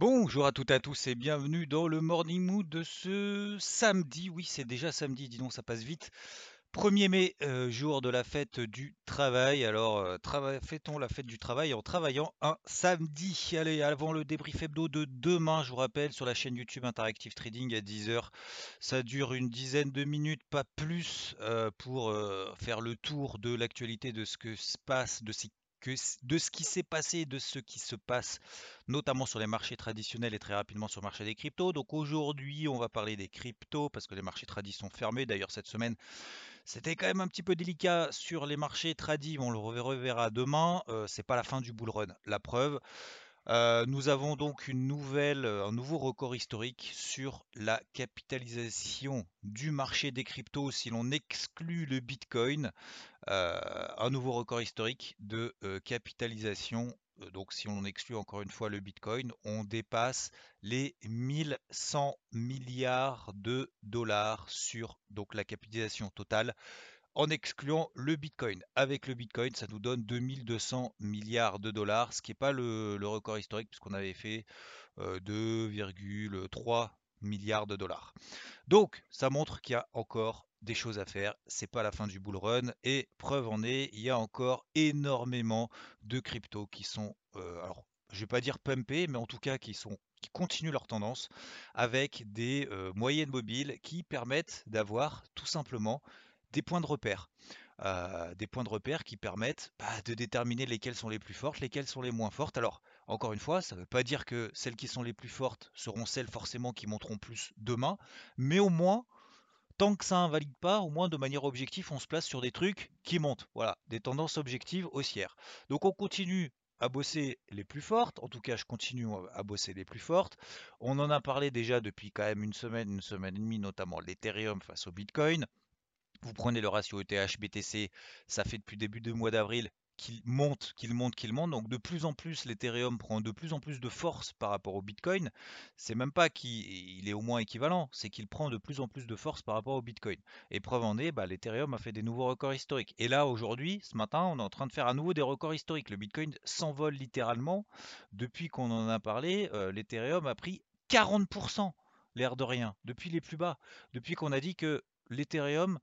Bonjour à toutes et à tous et bienvenue dans le Morning Mood de ce samedi. Oui, c'est déjà samedi, dis donc, ça passe vite. 1er mai, euh, jour de la fête du travail. Alors, euh, fêtons la fête du travail en travaillant un samedi. Allez, avant le débrief hebdo de demain, je vous rappelle, sur la chaîne YouTube Interactive Trading à 10h. Ça dure une dizaine de minutes, pas plus, euh, pour faire le tour de l'actualité de ce que se passe, de ce de ce qui s'est passé, de ce qui se passe, notamment sur les marchés traditionnels et très rapidement sur le marché des cryptos. Donc aujourd'hui, on va parler des cryptos parce que les marchés tradis sont fermés. D'ailleurs, cette semaine, c'était quand même un petit peu délicat sur les marchés tradis. On le reverra demain. Euh, c'est pas la fin du bull run. La preuve. Euh, nous avons donc une nouvelle, euh, un nouveau record historique sur la capitalisation du marché des cryptos si l'on exclut le Bitcoin. Euh, un nouveau record historique de euh, capitalisation. Euh, Donc si on exclut encore une fois le Bitcoin, on dépasse les 1100 milliards de dollars sur donc la capitalisation totale en excluant le Bitcoin. Avec le Bitcoin, ça nous donne 2200 milliards de dollars, ce qui n'est pas le, record historique puisqu'on avait fait euh, 2,3 milliards de dollars. Donc, ça montre qu'il y a encore des choses à faire. C'est pas la fin du bull run. Et preuve en est, il y a encore énormément de cryptos qui sont, euh, alors, je vais pas dire pumpés, mais en tout cas qui sont qui continuent leur tendance avec des euh, moyennes mobiles qui permettent d'avoir tout simplement des points de repère. Euh, des points de repère qui permettent bah, de déterminer lesquelles sont les plus fortes, lesquelles sont les moins fortes. Alors, encore une fois, ça ne veut pas dire que celles qui sont les plus fortes seront celles forcément qui monteront plus demain, mais au moins, tant que ça invalide pas, au moins de manière objective, on se place sur des trucs qui montent. Voilà, des tendances objectives haussières. Donc on continue à bosser les plus fortes. En tout cas, je continue à bosser les plus fortes. On en a parlé déjà depuis quand même une semaine, une semaine et demie, notamment l'Ethereum face au Bitcoin. Vous prenez le ratio ETH-BTC, ça fait depuis début du mois d'avril qu'il monte, qu'il monte, qu'il monte. Donc de plus en plus, l'Ethereum prend de plus en plus de force par rapport au Bitcoin. C'est même pas qu'il est au moins équivalent, c'est qu'il prend de plus en plus de force par rapport au Bitcoin. Et preuve en est, bah, l'Ethereum a fait des nouveaux records historiques. Et là, aujourd'hui, ce matin, on est en train de faire à nouveau des records historiques. Le Bitcoin s'envole littéralement. Depuis qu'on en a parlé, euh, l'Ethereum a pris 40%, l'air de rien, depuis les plus bas. Depuis qu'on a dit que l'Ethereum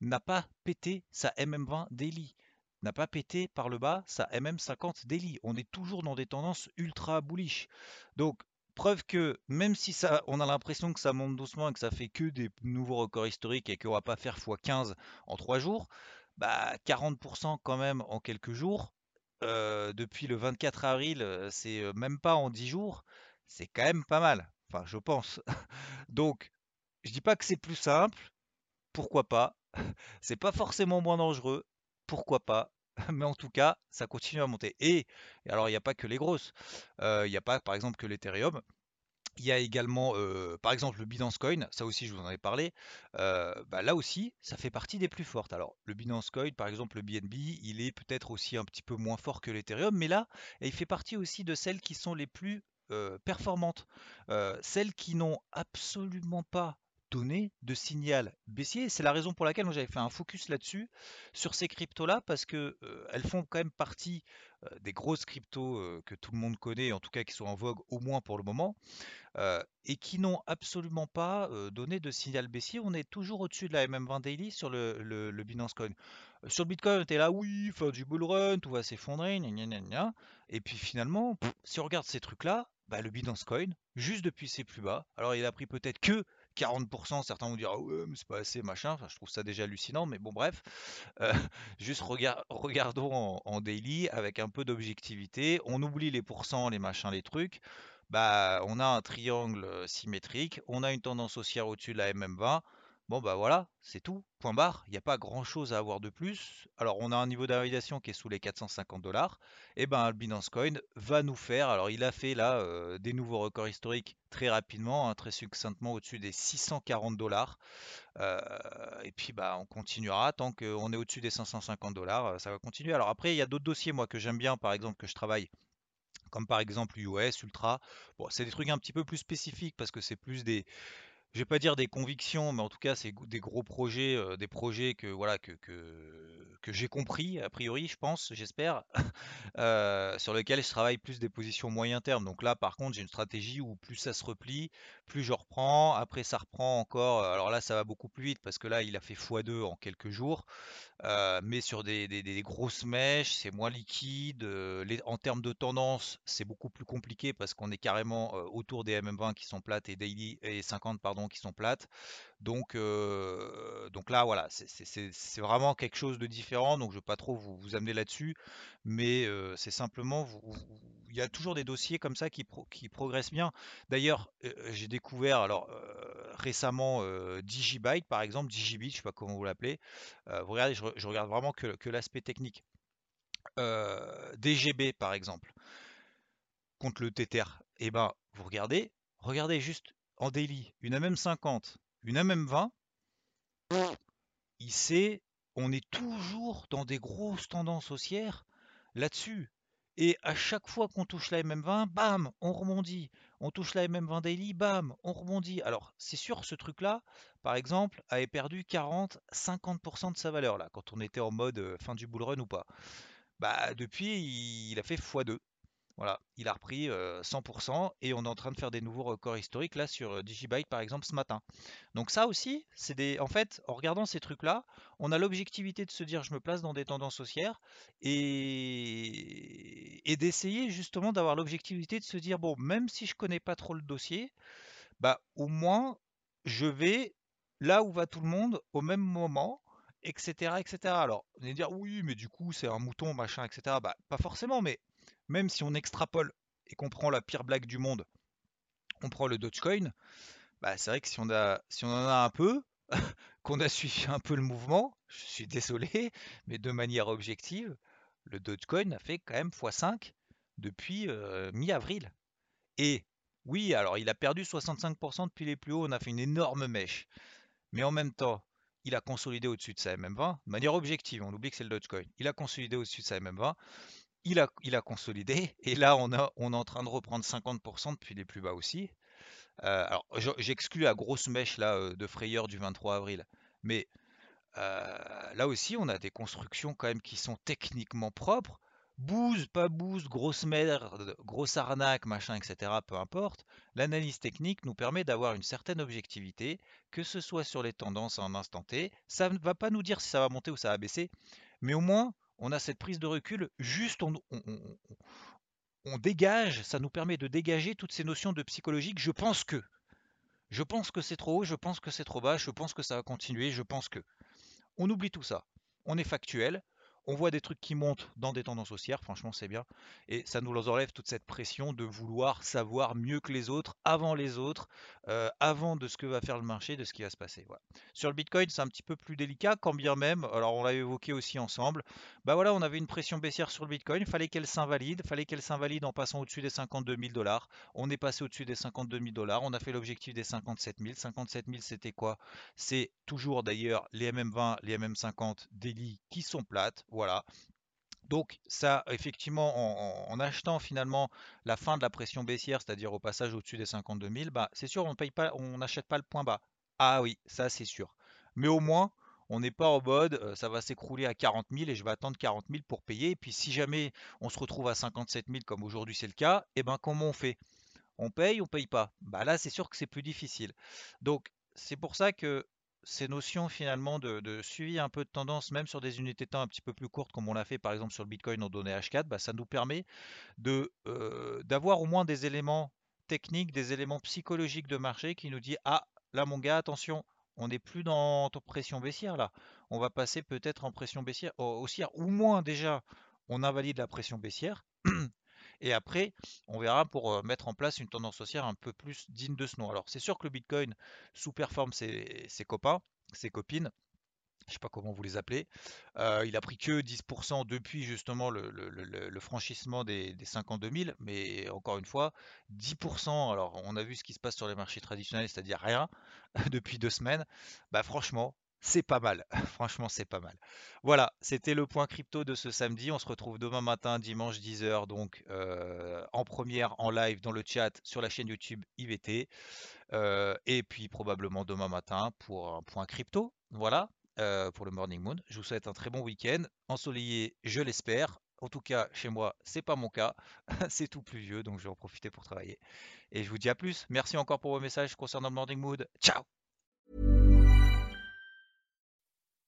n'a pas pété sa MM20 daily, n'a pas pété par le bas sa MM50 daily. On est toujours dans des tendances ultra bullish. Donc, preuve que même si ça, on a l'impression que ça monte doucement et que ça fait que des nouveaux records historiques et qu'on va pas faire x15 en 3 jours, bah 40% quand même en quelques jours. euh, depuis le 24 avril, euh, c'est euh, même pas en 10 jours, c'est quand même pas mal. Enfin, je pense. Donc, je dis pas que c'est plus simple, pourquoi pas. C'est pas forcément moins dangereux, pourquoi pas. Mais en tout cas, ça continue à monter. Et, alors, il n'y a pas que les grosses. Euh, Il n'y a pas, par exemple, que l'Ethereum. Il y a également, euh, par exemple, le Binance Coin. Ça aussi, je vous en ai parlé. Euh, bah, là aussi, ça fait partie des plus fortes. Alors, le Binance Coin, par exemple, le BNB, il est peut-être aussi un petit peu moins fort que l'Ethereum. Mais là, il fait partie aussi de celles qui sont les plus performantes. Celles qui n'ont absolument pas donné de signal baissier. C'est la raison pour laquelle j'avais fait un focus là-dessus, sur ces cryptos-là, parce que euh, elles font quand même partie euh, des grosses cryptos euh, que tout le monde connaît, en tout cas qui sont en vogue au moins pour le moment, et qui n'ont absolument pas donné de signal baissier. On est toujours au-dessus de la MM20 Daily sur le, le- Binance Coin. Sur le Bitcoin, on était là, oui, fin du bull run, tout va s'effondrer. Et puis finalement, si on regarde ces trucs-là, bah, le Binance Coin, juste depuis ses plus bas, alors il a pris peut-être que 40%, certains vont dire ah ouais, mais c'est pas assez, machin. Je trouve ça déjà hallucinant, mais bon, bref. Euh, juste rega- regardons en, en daily avec un peu d'objectivité. On oublie les pourcents, les machins, les trucs. Bah, on a un triangle euh, symétrique, on a une tendance haussière au-dessus de la MM20. Bon bah voilà, c'est tout, point barre, il n'y a pas grand-chose à avoir de plus. Alors on a un niveau d'invalidation qui est sous les 450 dollars, et ben Binance Coin va nous faire, alors il a fait là euh, des nouveaux records historiques très rapidement, hein, très succinctement au-dessus des 640 dollars. Euh, et puis bah on continuera tant qu'on est au-dessus des 550 dollars, euh, ça va continuer. Alors après il y a d'autres dossiers moi que j'aime bien, par exemple que je travaille comme par exemple US, Ultra. Bon, c'est des trucs un petit peu plus spécifiques parce que c'est plus des, je vais pas dire des convictions, mais en tout cas, c'est des gros projets, des projets que voilà que, que, j'ai compris a priori, je pense, j'espère, sur lesquels je travaille plus des positions moyen terme. Donc là, par contre, j'ai une stratégie où plus ça se replie, plus je reprends. Après, ça reprend encore. Alors là, ça va beaucoup plus vite parce que là, il a fait x2 en quelques jours. Mais sur des, grosses mèches, c'est moins liquide. En termes de tendance, c'est beaucoup plus compliqué parce qu'on est carrément autour des MM20 qui sont plates et daily et 50 pardon qui sont plates. Donc, donc là, voilà, c'est vraiment quelque chose de différent. Donc je ne vais pas trop vous, amener là-dessus, mais c'est simplement, il y a toujours des dossiers comme ça qui, qui progressent bien. D'ailleurs, j'ai découvert, alors récemment, Digibyte par exemple, Digibit, je ne sais pas comment vous l'appelez. vous regardez, je, regarde vraiment que, l'aspect technique. DGB par exemple, contre le Tether. Et eh ben, vous regardez, regardez juste en daily, une MM50 une MM20, il sait, on est toujours dans des grosses tendances haussières là-dessus. Et à chaque fois qu'on touche la MM20, bam, on rebondit. On touche la MM20 daily, bam, on rebondit. Alors, c'est sûr, ce truc-là, par exemple, avait perdu 40-50% de sa valeur, là, quand on était en mode euh, fin du bull run ou pas. Bah, depuis, il a fait x2. Voilà, il a repris 100% et on est en train de faire des nouveaux records historiques là sur Digibyte par exemple ce matin. Donc ça aussi, c'est des en fait, en regardant ces trucs-là, on a l'objectivité de se dire je me place dans des tendances haussières et, d'essayer justement d'avoir l'objectivité de se dire bon, même si je connais pas trop le dossier, bah au moins je vais là où va tout le monde au même moment etc etc alors on va dire oui mais du coup c'est un mouton machin etc bah pas forcément mais même si on extrapole et qu'on prend la pire blague du monde, on prend le Dogecoin, bah c'est vrai que si on, en a un peu, qu'on a suivi un peu le mouvement, je suis désolé, mais de manière objective, le Dogecoin a fait quand même x5 depuis euh, mi-avril. Et oui, alors il a perdu 65% depuis les plus hauts, on a fait une énorme mèche. Mais en même temps, il a consolidé au-dessus de sa MM20, de manière objective, on oublie que c'est le Dogecoin. Il a consolidé au-dessus de sa MM20 il a, consolidé. Et là, on, est en train de reprendre 50% depuis les plus bas aussi. Euh, j'exclus la grosse mèche là, euh, de frayeur du 23 avril. Mais euh, là aussi, on a des constructions quand qui sont techniquement propres. Bouse, pas bouse, grosse merde, grosse arnaque, machin, etc. Peu importe. L'analyse technique nous permet d'avoir une certaine objectivité, que ce soit sur les tendances en instant T. Ça ne va pas nous dire si ça va monter ou ça va baisser, mais au moins on a cette prise de recul, juste on, dégage, ça nous permet de dégager toutes ces notions de psychologique. Je pense que, je pense que c'est trop haut, je pense que c'est trop bas, je pense que ça va continuer, je pense que. On oublie tout ça. On est factuel, on voit des trucs qui montent dans des tendances haussières, franchement c'est bien, et ça nous enlève toute cette pression de vouloir savoir mieux que les autres, avant les autres, euh, avant de ce que va faire le marché, de ce qui va se passer. Sur le Bitcoin, c'est un petit peu plus délicat, quand bien même, alors on l'a évoqué aussi ensemble, bah voilà, on avait une pression baissière sur le Bitcoin, fallait qu'elle s'invalide, fallait qu'elle s'invalide en passant au-dessus des 52 000 dollars. On est passé au-dessus des 52 000 dollars, on a fait l'objectif des 57 000. 57 000, c'était quoi? C'est toujours d'ailleurs les MM20, les MM50 daily qui sont plates. Donc ça, effectivement, en, achetant finalement la fin de la pression baissière, c'est-à-dire au passage au-dessus des 52 000, bah, c'est sûr, on n'achète pas le point bas. Ah oui, ça c'est sûr. Mais au moins, on n'est pas en mode, euh, ça va s'écrouler à 40 000 et je vais attendre 40 000 pour payer. Et puis si jamais on se retrouve à 57 000 comme aujourd'hui c'est le cas, et eh ben comment on fait? On paye, on paye pas? Bah là, c'est sûr que c'est plus difficile. Donc c'est pour ça que ces notions finalement de, suivi un peu de tendance, même sur des unités de temps un petit peu plus courtes, comme on l'a fait par exemple sur le Bitcoin en données H4, bah, ça nous permet euh, d'avoir au moins des éléments techniques, des éléments psychologiques de marché qui nous dit ah là mon gars attention on n'est plus dans pression baissière là, on va passer peut-être en pression baissière haussière, ou moins déjà on invalide la pression baissière et après, on verra pour mettre en place une tendance haussière un peu plus digne de ce nom. Alors, c'est sûr que le Bitcoin sous-performe ses, copains. ses copines je sais pas comment vous les appelez. Il a pris que 10% depuis justement le, franchissement des, des 52 000, mais encore une fois, 10%, alors on a vu ce qui se passe sur les marchés traditionnels, c'est-à-dire rien, depuis deux semaines, bah franchement, c'est pas mal. Franchement, c'est pas mal. Voilà, c'était le point crypto de ce samedi. On se retrouve demain matin, dimanche 10h, donc euh, en première, en live, dans le chat, sur la chaîne YouTube IVT. Euh, et puis probablement demain matin pour un point crypto. Voilà. Euh, pour le Morning Moon. Je vous souhaite un très bon week-end, ensoleillé, je l'espère. En tout cas, chez moi, c'est pas mon cas. c'est tout pluvieux, donc je vais en profiter pour travailler. Et je vous dis à plus. Merci encore pour vos messages concernant le Morning Mood. Ciao.